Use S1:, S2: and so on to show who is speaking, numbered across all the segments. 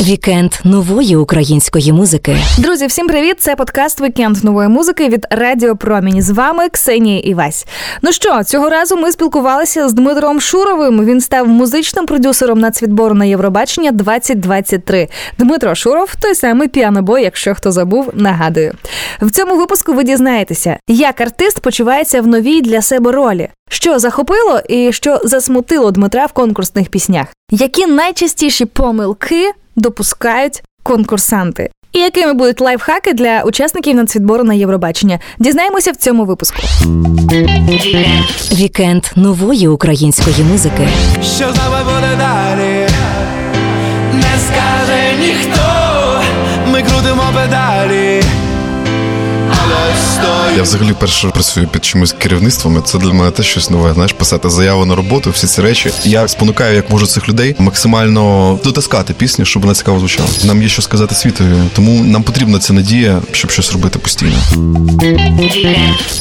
S1: Вікенд нової української музики.
S2: Друзі, всім привіт! Це подкаст Вікенд нової музики від Радіо Промінь. З вами Ксенія Івась. Ну що, цього разу ми спілкувалися з Дмитром Шуровим. Він став музичним продюсером нацвідбору на Євробачення 2023. Дмитро Шуров той самий піанобой, якщо хто забув, нагадую. В цьому випуску ви дізнаєтеся, як артист почувається в новій для себе ролі, що захопило і що засмутило Дмитра в конкурсних піснях, які найчастіші помилки допускають конкурсанти. І якими будуть лайфхаки для учасників нацвідбору на Євробачення? Дізнаємося в цьому випуску.
S1: Вікенд нової української музики.
S3: Що з нами буде далі? Не скаже ніхто, ми крутимо педалі. Але.
S4: Я взагалі перше працюю під чимось керівництвом. і Це для мене теж щось нове. Знаєш, писати заяву на роботу, всі ці речі. Я спонукаю, як можу цих людей максимально дотискати пісню, щоб вона цікаво звучала. Нам є що сказати світові, тому нам потрібна ця надія, щоб щось робити постійно.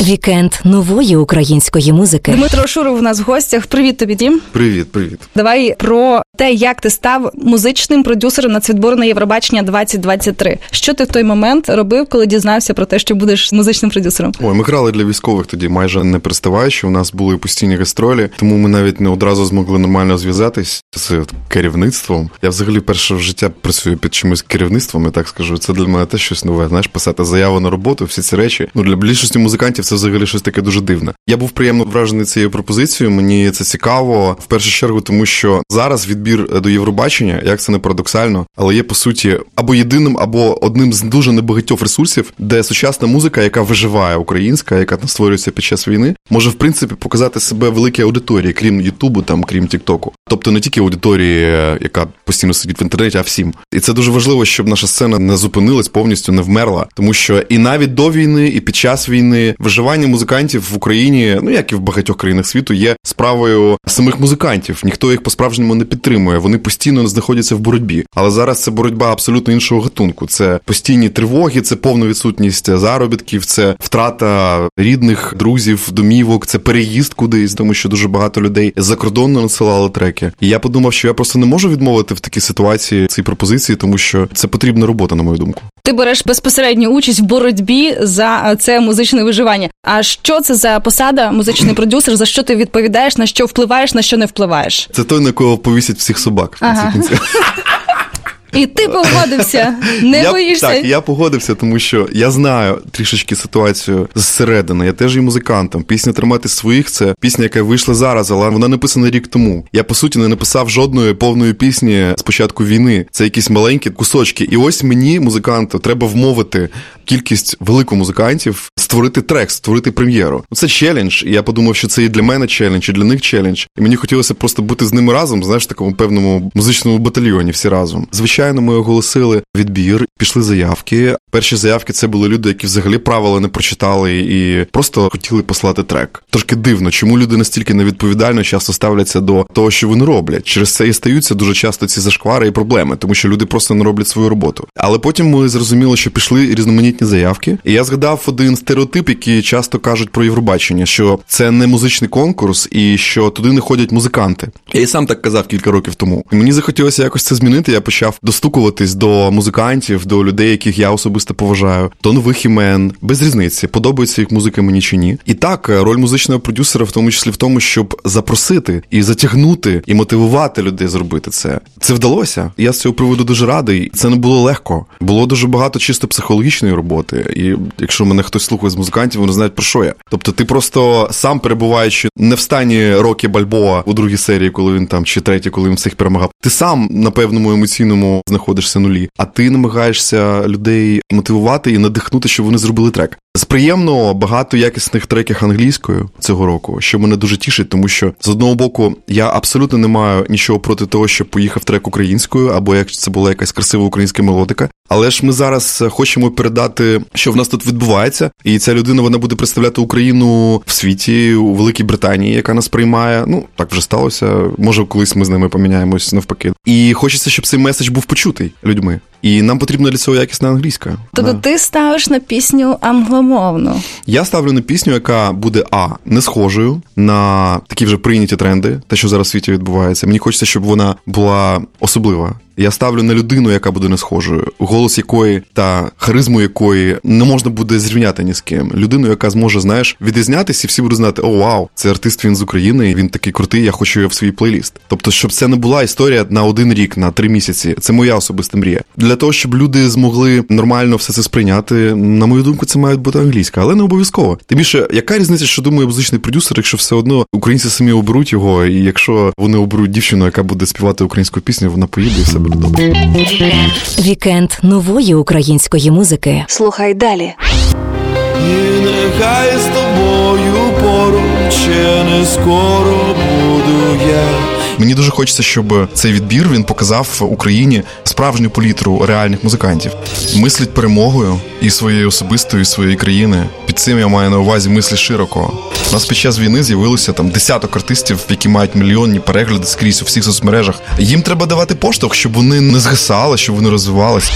S1: Вікенд нової української музики.
S2: Дмитро Шуров у нас в гостях. Привіт тобі, Дім.
S4: Привіт, привіт.
S2: Давай про те, як ти став музичним продюсером нацвідбору на Євробачення 2023. Що ти в той момент робив, коли дізнався про те, що будеш музичним продюсером?
S4: Ой, ми грали для військових тоді, майже не приставаючи. У нас були постійні гастролі, тому ми навіть не одразу змогли нормально зв'язатись з керівництвом. Я взагалі перше в життя працюю під чимось керівництвом, я так скажу. Це для мене теж щось нове. Знаєш, писати заяву на роботу, всі ці речі. Ну для більшості музикантів це взагалі щось таке дуже дивне. Я був приємно вражений цією пропозицією. Мені це цікаво в першу чергу, тому що зараз відбір до Євробачення, як це не парадоксально, але є по суті або єдиним, або одним з дуже небагатьох ресурсів, де сучасна музика, яка виживає українська, яка створюється під час війни, може в принципі показати себе великій аудиторії, крім Ютубу, там крім Тіктоку. Тобто не тільки аудиторії, яка постійно сидить в інтернеті, а всім. І це дуже важливо, щоб наша сцена не зупинилась, повністю не вмерла, тому що і навіть до війни, і під час війни виживання музикантів в Україні, ну як і в багатьох країнах світу, є справою самих музикантів. Ніхто їх по справжньому не підтримує. Вони постійно знаходяться в боротьбі. Але зараз це боротьба абсолютно іншого гатунку. Це постійні тривоги, це повна відсутність заробітків, це втрата рідних, друзів, домівок, це переїзд кудись, тому що дуже багато людей за кордону надсилали треки. І я подумав, що я просто не можу відмовити в такій ситуації цій пропозиції, тому що це потрібна робота, на мою думку.
S2: Ти береш безпосередню участь в боротьбі за це музичне виживання. А що це за посада, музичний продюсер? За що ти відповідаєш, на що впливаєш, на що не впливаєш?
S4: Це той, на кого повісять всіх собак. в кінці
S2: Ага. І ти погодився, не
S4: я,
S2: боїшся.
S4: Так, я погодився, тому що я знаю трішечки ситуацію зсередини. Я теж є музикантом. Пісня тримати своїх це пісня, яка вийшла зараз, але вона написана рік тому. Я по суті не написав жодної повної пісні з початку війни. Це якісь маленькі кусочки. І ось мені, музиканту, треба вмовити кількість велику музикантів створити трек, створити прем'єру. Це челендж. І я подумав, що це і для мене челендж, і для них челендж. І мені хотілося просто бути з ними разом, знаєш, в такому певному музичному батальйоні, всі разом. Звичайно, ми оголосили відбір, пішли заявки. Перші заявки це були люди, які взагалі правила не прочитали і просто хотіли послати трек. Трошки дивно, чому люди настільки невідповідально часто ставляться до того, що вони роблять. Через це і стаються дуже часто ці зашквари і проблеми, тому що люди просто не роблять свою роботу. Але потім ми зрозуміли, що пішли різноманітні заявки. І я згадав один стереотип, який часто кажуть про Євробачення, що це не музичний конкурс і що туди не ходять музиканти. Я і сам так казав кілька років тому. І мені захотілося якось це змінити. Я почав достукуватись до музикантів, до людей, яких я особисто поважаю, до нових імен, без різниці, подобається їх музика мені чи ні. І так, роль музичного продюсера, в тому числі в тому, щоб запросити і затягнути, і мотивувати людей зробити це. Це вдалося. Я з цього приводу дуже радий. Це не було легко. Було дуже багато чисто психологічної роботи. І якщо мене хтось слухає з музикантів, вони знають про що я. Тобто, ти просто сам перебуваючи не в стані роки Бальбоа у другій серії, коли він там чи третій, коли він всіх перемагав. Ти сам на певному емоційному знаходишся нулі, а ти намагаєшся людей мотивувати і надихнути, щоб вони зробили трек. З приємного багато якісних треків англійською цього року, що мене дуже тішить, тому що з одного боку я абсолютно не маю нічого проти того, щоб поїхав трек українською, або як це була якась красива українська мелодика. Але ж ми зараз хочемо передати, що в нас тут відбувається, і ця людина вона буде представляти Україну в світі у Великій Британії, яка нас приймає. Ну так вже сталося. Може, колись ми з ними поміняємось навпаки. І хочеться, щоб цей меседж був почутий людьми. І нам потрібна для цього якісна англійська.
S2: Тобто
S4: Да.
S2: ти ставиш на пісню англомовну.
S4: Я ставлю на пісню, яка буде а не схожою на такі вже прийняті тренди, те, що зараз в світі відбувається. Мені хочеться, щоб вона була особлива. Я ставлю на людину, яка буде не схожою, голос якої та харизму якої не можна буде зрівняти ні з ким. Людину, яка зможе, знаєш, відрізнятися, і всі будуть знати, о, вау, це артист він з України, він такий крутий, я хочу його в свій плейліст. Тобто, щоб це не була історія на один рік, на три місяці. Це моя особиста мрія. Для того, щоб люди змогли нормально все це сприйняти, на мою думку, це має бути англійська, але не обов'язково. Тим більше, яка різниця, що думає музичний продюсер, якщо все одно українці самі оберуть його, і якщо вони оберуть дівчину, яка буде співати українську пісню, вона поїде і добре.
S1: Вікенд нової української музики.
S5: Слухай далі.
S3: І нехай з тобою поруч ще не скоро буду я.
S4: Мені дуже хочеться, щоб цей відбір він показав Україні справжню палітру реальних музикантів. Мислить перемогою і своєю особистою, і своєї країни. Під цим я маю на увазі мислі широко. У нас під час війни з'явилося там десяток артистів, які мають мільйонні перегляди скрізь у всіх соцмережах. Їм треба давати поштовх, щоб вони не згасали, щоб вони розвивались.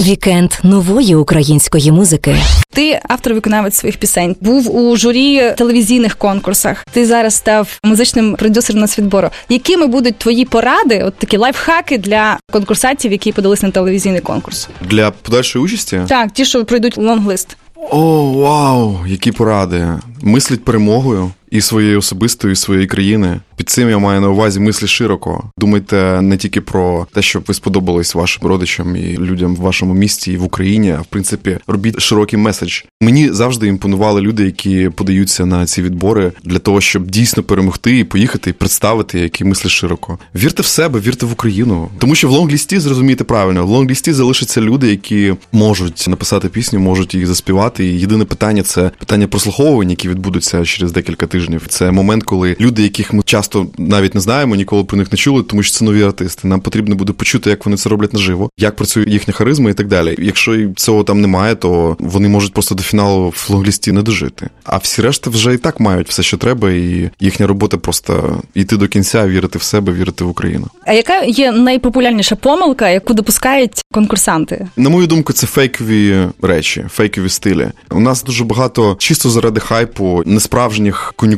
S1: Вікенд нової української музики.
S2: Ти автор-виконавець своїх пісень, був у журі телевізійних конкурсах. Ти зараз став музичним продюсером нацвідбору. Якими будуть твої поради, от такі лайфхаки для конкурсантів, які подались на телевізійний конкурс?
S4: Для подальшої участі
S2: Так, ті, що пройдуть лонглист.
S4: О, вау! Які поради! Мислить перемогою і своєї особистої, і своєї країни. Під цим я маю на увазі мисліть широко. Думайте не тільки про те, щоб ви сподобались вашим родичам і людям в вашому місті і в Україні, а в принципі робіть широкий меседж. Мені завжди імпонували люди, які подаються на ці відбори для того, щоб дійсно перемогти і поїхати і представити, які мислять широко. Вірте в себе, вірте в Україну. Тому що в лонглісті зрозумійте правильно, в лонглісті залишаться люди, які можуть написати пісню, можуть її заспівати. І єдине питання це питання прослуховування, які відбудуться через декілька тижнів. Це момент, коли люди, яких ми часто навіть не знаємо, ніколи про них не чули, тому що це нові артисти. Нам потрібно буде почути, як вони це роблять наживо, як працює їхня харизма і так далі. Якщо цього там немає, то вони можуть просто до фіналу в лонглісті не дожити. А всі решта вже і так мають все, що треба, і їхня робота просто йти до кінця, вірити в себе, вірити в Україну.
S2: А яка є найпопулярніша помилка, яку допускають конкурсанти?
S4: На мою думку, це фейкові речі, фейкові стилі. У нас дуже багато чисто заради хайпу, несправжніх кон'юнктурних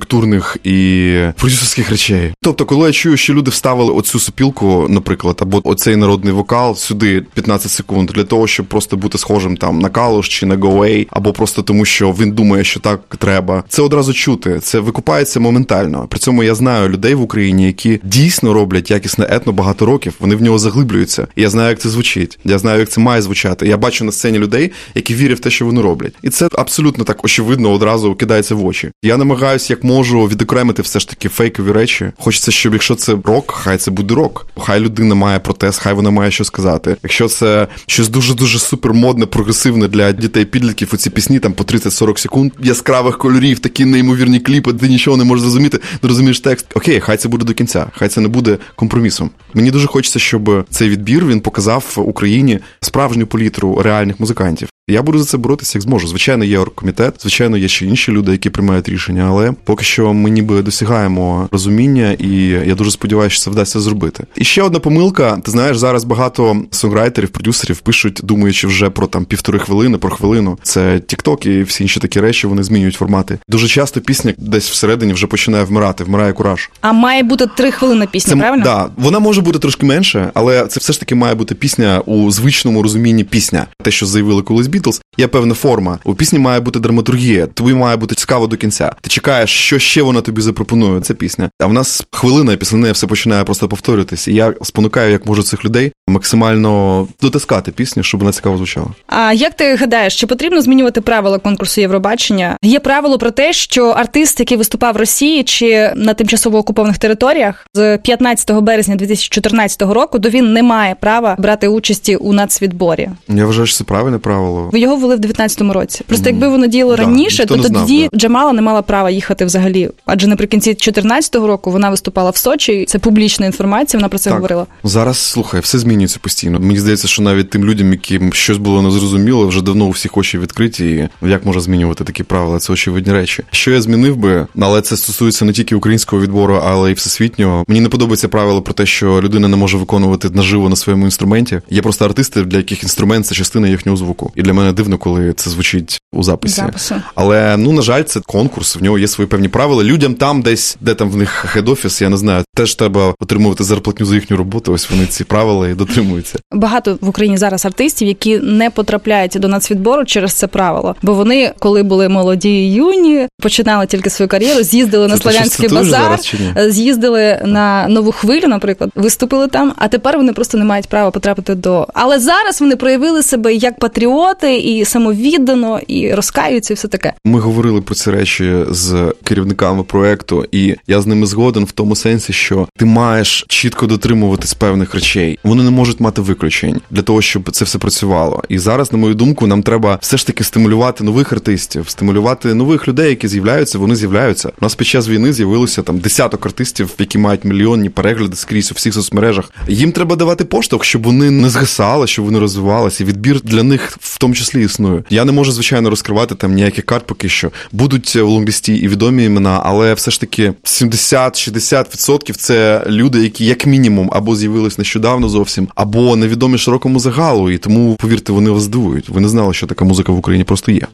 S4: і продюсерських речей. Тобто, коли я чую, що люди вставили оцю сопілку, наприклад, або оцей народний вокал сюди 15 секунд для того, щоб просто бути схожим там на Калуш чи на Гоуей, або просто тому, що він думає, що так треба. Це одразу чути. Це викупається моментально. При цьому я знаю людей в Україні, які дійсно роблять якісне етно багато років. Вони в нього заглиблюються. Я знаю, як це звучить. Я знаю, як це має звучати. Я бачу на сцені людей, які вірять в те, що вони роблять. І це абсолютно так очевидно одразу кидається в очі. Я намагаюся як можу відокремити все ж таки фейкові речі. Хочеться, щоб якщо це рок, хай це буде рок. Хай людина має протест, хай вона має що сказати. Якщо це щось дуже дуже супермодне, прогресивне для дітей підлітків, оці пісні там по 30-40 секунд, яскравих кольорів, такі неймовірні кліпи, ти нічого не можеш зрозуміти, не розумієш текст. Окей, хай це буде до кінця, хай це не буде компромісом. Мені дуже хочеться, щоб цей відбір він показав Україні справжню палітру реальних музикантів. Я буду за це боротися як зможу. Звичайно, є оргкомітет, звичайно, є ще інші люди, які приймають рішення, але поки що ми ніби досягаємо розуміння, і я дуже сподіваюся, що це вдасться зробити. І ще одна помилка: ти знаєш, зараз багато сонграйтерів, продюсерів пишуть, думаючи вже про там півтори хвилини, про хвилину. Це TikTok і всі інші такі речі, вони змінюють формати. Дуже часто пісня десь всередині вже починає вмирати, вмирає кураж.
S2: А має бути три хвилини пісні,
S4: Це
S2: правильно?
S4: да, вона може бути трошки менше, але це все ж таки має бути пісня у звичному розумінні пісня. Те, що заявили колись Бітлз, є певна форма. У пісні має бути драматургія.Тобі має бути цікаво до кінця. Ти чекаєш, що ще вона тобі запропонує. Це пісня. А в нас хвилина, і після неї все починає просто повторюватись. І я спонукаю, як можу цих людей максимально дотискати пісню, щоб вона цікаво звучала.
S2: А як ти гадаєш, чи потрібно змінювати правила конкурсу Євробачення? Є правило про те, що артист, який виступав в Росії чи на тимчасово окупованих територіях з 15 березня 2014 року, то він не має права брати участі у нацвідборі.
S4: Я вважаю, що це правильне правило.
S2: Його ввели в 19-му році. Просто якби воно діяло
S4: Да,
S2: раніше, то
S4: знав,
S2: тоді
S4: да.
S2: Джамала не мала права їхати взагалі. Адже наприкінці 14-го року вона виступала в Сочі. Це публічна інформація. Вона про це
S4: Так.
S2: говорила.
S4: Зараз слухай, все змінюється постійно. Мені здається, що навіть тим людям, яким щось було незрозуміло, вже давно у всіх очі відкриті. І як може змінювати такі правила? Це очевидні речі. Що я змінив би, але це стосується не тільки українського відбору, але й всесвітнього. Мені не подобається правило про те, що людина не може виконувати наживо на своєму інструменті. Є просто артисти, для яких інструмент це частина їхнього звуку. І для мене дивно, коли це звучить у записі.
S2: Запису.
S4: Але ну на жаль, це конкурс. В нього є свої певні правила. Людям там, десь де там в них хед-офіс, я не знаю, теж треба отримувати зарплатню за їхню роботу. Ось вони ці правила і дотримуються.
S2: Багато в Україні зараз артистів, які не потрапляють до нацвідбору через це правило. Бо вони, коли були молоді і юні, починали тільки свою кар'єру, з'їздили на
S4: Це ти
S2: Славянський базар,
S4: зараз
S2: з'їздили на нову хвилю, наприклад, виступили там. А тепер вони просто не мають права потрапити до. Але зараз вони проявили себе як патріоти і самовіддано, і розкаються, і все таке.
S4: Ми говорили про ці речі з керівниками проекту, і я з ними згоден в тому сенсі, що ти маєш чітко дотримуватись певних речей. Вони не можуть мати виключень для того, щоб це все працювало. І зараз, на мою думку, нам треба все ж таки стимулювати нових артистів, стимулювати нових людей, які з'являються. Вони з'являються. У нас під час війни з'явилося там десяток артистів, які мають мільйонні перегляди скрізь у всіх соцмережах. Їм треба давати поштовх, щоб вони не згасали, щоб вони розвивалися. І відбір для них в тому числі існує. Я не можу звичайно розкривати там ніяких карт поки що. Будуть в лонглісті і відомі імена, але все ж таки 70-60% це люди, які як мінімум або з'явились нещодавно зовсім, або невідомі широкому загалу. І тому повірте, вони вас здивують. Ви не знали, що така музика в Україні просто є.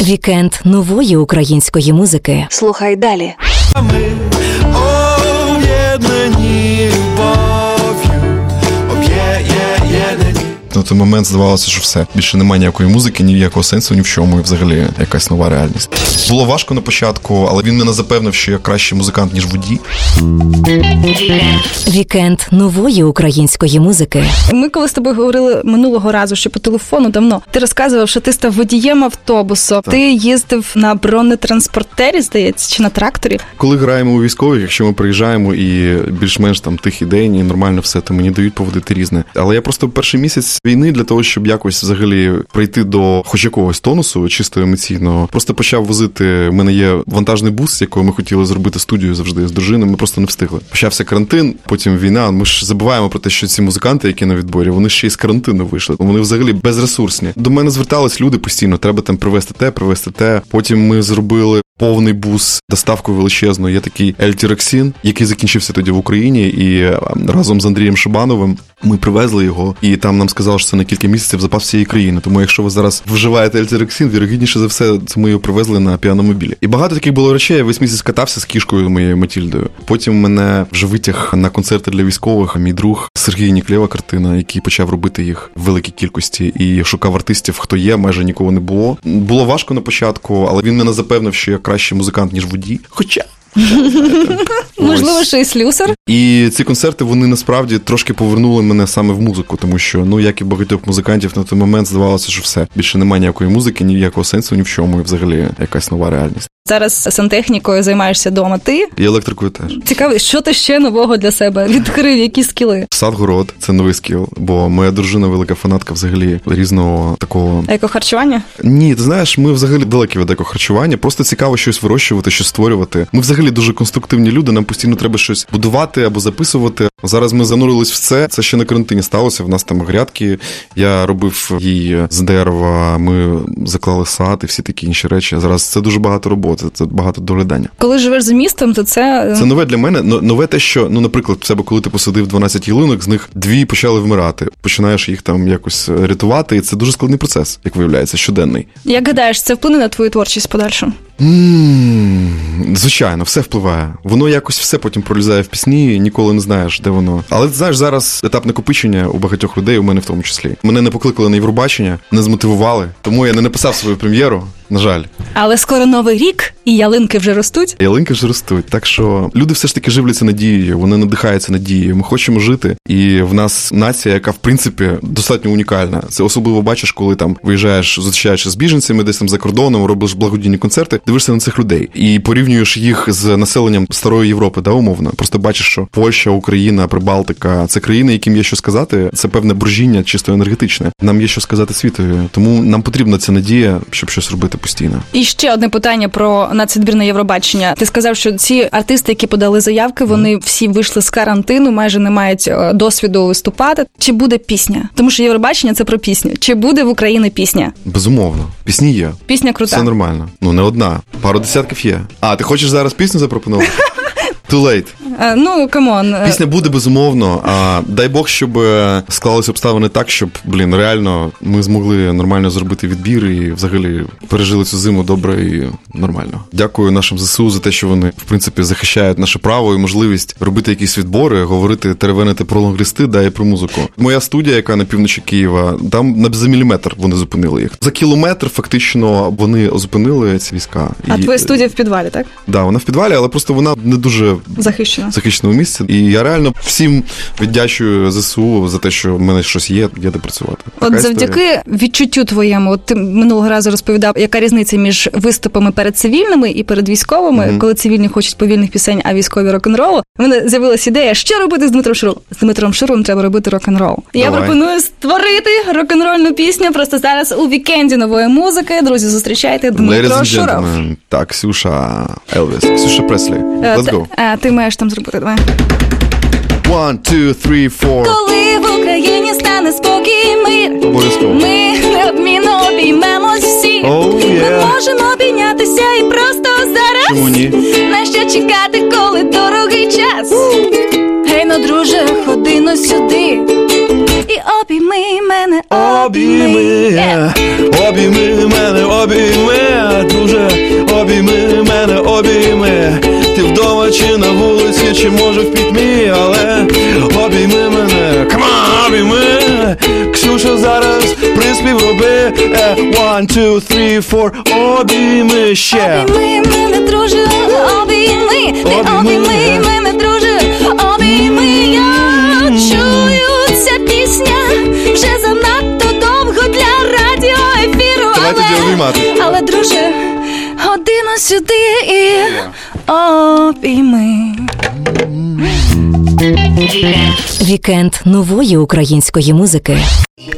S1: Вікенд нової української музики.
S6: Слухай далі.
S3: Ми
S4: На той момент здавалося, що все більше немає ніякої музики, ніякого сенсу ні в чому, і взагалі якась нова реальність. Було важко на початку, але він мене запевнив, що я кращий музикант ніж водій.
S1: Вікенд нової української музики.
S2: Ми коли з тобою говорили минулого разу, ще по телефону давно. Ти розказував, що ти став водієм автобусу. Ти їздив на бронетранспортері, здається, чи на тракторі.
S4: Коли граємо у військових, якщо ми приїжджаємо і більш-менш там тихий день, і нормально все, то мені дають поводити різне. Але я просто перший місяць війни для того, щоб якось взагалі прийти до хоч якогось тонусу, чисто емоційного, просто почав возити. У мене є вантажний бус, якого ми хотіли зробити студію завжди з дружиною. Ми просто не встигли. Почався карантин, потім війна. Ми ж забуваємо про те, що ці музиканти, які на відборі, вони ще й з карантину вийшли. Вони взагалі безресурсні. До мене звертались люди постійно. Треба там привезти те, привезти те. Потім ми зробили. Повний бус, доставку величезну. Є такий L-тироксин, який закінчився тоді в Україні, і разом з Андрієм Шибановим ми привезли його, і там нам сказали, що це на кілька місяців запас всієї країни. Тому якщо ви зараз вживаєте L-тироксин, вірогідніше за все, це ми його привезли на піаномобілі. І багато таких було речей. Я весь місяць катався з кішкою моєю Матільдою. Потім мене вже витяг на концерти для військових. Мій друг Сергій Нікіфоров Картина, який почав робити їх в великій кількості і шукав артистів, хто є, майже нікого не було. Було важко на початку, але він мене запевнив, що я кращий музикант ніж водій. Хоча.
S2: Можливо, що і слюсар.
S4: І ці концерти вони насправді трошки повернули мене саме в музику, тому що ну як і багатьох музикантів на той момент здавалося, що все більше немає ніякої музики, ніякого сенсу ні в чому, і взагалі якась нова реальність.
S2: Зараз сантехнікою займаєшся вдома. Ти
S4: І електрикою теж.
S2: цікавий, що ти ще нового для себе відкрив, які скіли?
S4: Садгород це новий скіл, бо моя дружина велика фанатка взагалі різного такого.
S2: Екохарчування?
S4: Ні, ти знаєш, ми взагалі далекі від екохарчування. Просто цікаво щось вирощувати, щось створювати. Ми взагалі дуже конструктивні люди. Нам постійно треба щось будувати або записувати. Зараз ми занурились в це. Це ще на карантині сталося. В нас там грядки. Я робив її з дерева. Ми заклали сад і всі такі інші речі. Зараз це дуже багато роботи. Це багато доглядання.
S2: Коли живеш за містом, то це,
S4: Це нове для мене. Нове те, що ну, наприклад, в себе, коли ти посадив 12 ялинок, з них дві почали вмирати. Починаєш їх там якось е, рятувати, і це дуже складний процес, як виявляється, щоденний.
S2: як гадаєш, це вплине на твою творчість в подальшому?
S4: Звичайно, все впливає. Воно якось все потім пролізає в пісні, ніколи не знаєш, де воно. Але ти знаєш, зараз етап накопичення у багатьох людей, у мене в тому числі. Мене не покликали на Євробачення, не змотивували, тому я не написав свою прем'єру. На жаль,
S2: Але скоро новий рік, і ялинки вже ростуть.
S4: ялинки ж ростуть. Так що люди все ж таки живляться надією, вони надихаються надією. Ми хочемо жити. І в нас нація, яка в принципі достатньо унікальна. Це особливо бачиш, коли там виїжджаєш, зустрічаєшся з біженцями, десь там за кордоном, робиш благодійні концерти. дивишся на цих людей і порівнюєш їх з населенням старої Європи, да, умовно. Просто бачиш, що Польща, Україна, Прибалтика це країни, яким є що сказати. Це певне брожіння, чисто енергетичне. Нам є що сказати світові. Тому нам потрібна ця надія, щоб щось робити постійно.
S2: І ще одне питання про нацвідбірне Євробачення. Ти сказав, що ці артисти, які подали заявки, вони всі вийшли з карантину, майже не мають е, досвіду виступати. Чи буде пісня? Тому що Євробачення це про пісню. Чи буде в Україні пісня?
S4: Безумовно, пісні є.
S2: Пісня крута.
S4: Все нормально. Ну не одна, пару десятків є. А ти хочеш зараз пісню запропонувати? Too late.
S2: Е, Ну come on. е,
S4: Пісня буде безумовно. А дай Бог, щоб е, склалися обставини так, щоб блін, реально ми змогли нормально зробити відбір і взагалі пережили цю зиму добре і нормально. Дякую нашим ЗСУ за те, що вони в принципі захищають наше право і можливість робити якісь відбори, говорити, теревенити про лонглісти, да і про музику. Моя студія, яка на півночі Києва, там на за міліметр вони зупинили їх. За кілометр фактично вони зупинили ці війська.
S2: А
S4: І,
S2: твоя студія в підвалі, так?
S4: Да, вона в підвалі, але просто вона не дуже
S2: Захищена.
S4: захищеному місці. І я реально всім віддячую ЗСУ за те, що в мене щось є, є де працювати. Така
S2: От
S4: історія.
S2: завдяки відчуттю твоєму, от ти минулого разу розповідав, яка різниця між виступами перед цивільними і перед військовими,
S4: Мгм.
S2: коли цивільні хочуть повільних пісень, а військові рок-н-ролу. У мене з'явилася ідея, що робити з Дмитром Шуром. З Дмитром Шуром треба робити рок-н-рол. Я пропоную створити рок-н-рольну пісню просто зараз у вікенді нової музики. Друзі, зустрічайте Дмитро Шуров.
S4: Так, Ксюша Елвіс, Ксюша Преслі.
S2: Е,
S4: Let's go.
S2: Е, Ти маєш там зробити. Давай.
S4: One, two, three, four.
S2: Коли в Україні стане спокій, мир.
S4: Обов'язково.
S2: Ми неодмінно обіймемось всі.
S4: Oh,
S2: Ми можемо обійнятися і просто зараз.
S4: Чому ні?
S2: На що чекати, коли дорогий час? Гей, ну, друже, ходи но сюди. І обійми мене,
S3: Обійми,
S2: Е.
S3: обійми мене, обійми, чи може в пітьмі, але обійми мене, come on, обійми. Ксюша зараз приспів роби. Е, One, two, three, four, обійми ще.
S2: Обійми мене, друже, обійми, не
S3: Обійми.
S2: мене, друже, обійми. Я чую, ця пісня вже занадто довго для радіоефіру. Але- Але, друже, годину сюди і обійми.
S1: Вікенд нової української музики.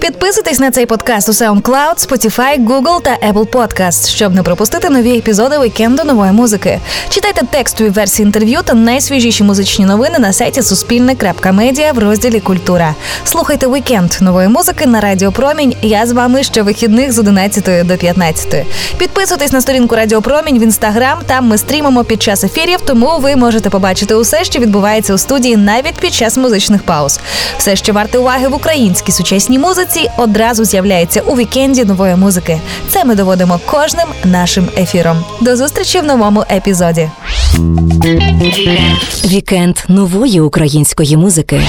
S6: Підписуйтесь на цей подкаст у SoundCloud, Spotify, Google та Apple Podcast, щоб не пропустити нові епізоди вікенду нової музики. Читайте текстові версії інтерв'ю та найсвіжіші музичні новини на сайті Суспільне.Медіа в розділі Культура. Слухайте вікенд нової музики на Радіо Промінь. Я з вами щовихідних з 11 до 15. Підписуйтесь на сторінку Радіо Промінь в інстаграм. Там ми стрімимо під час ефірів, тому ви можете побачити усе, що відбувається у студії, навіть під час музичних пауз. Все, що варте уваги в українській сучасній музиці, одразу з'являється у вікенді нової музики. Це ми доводимо кожним нашим ефіром. До зустрічі в новому епізоді.
S1: Вікенд нової української музики.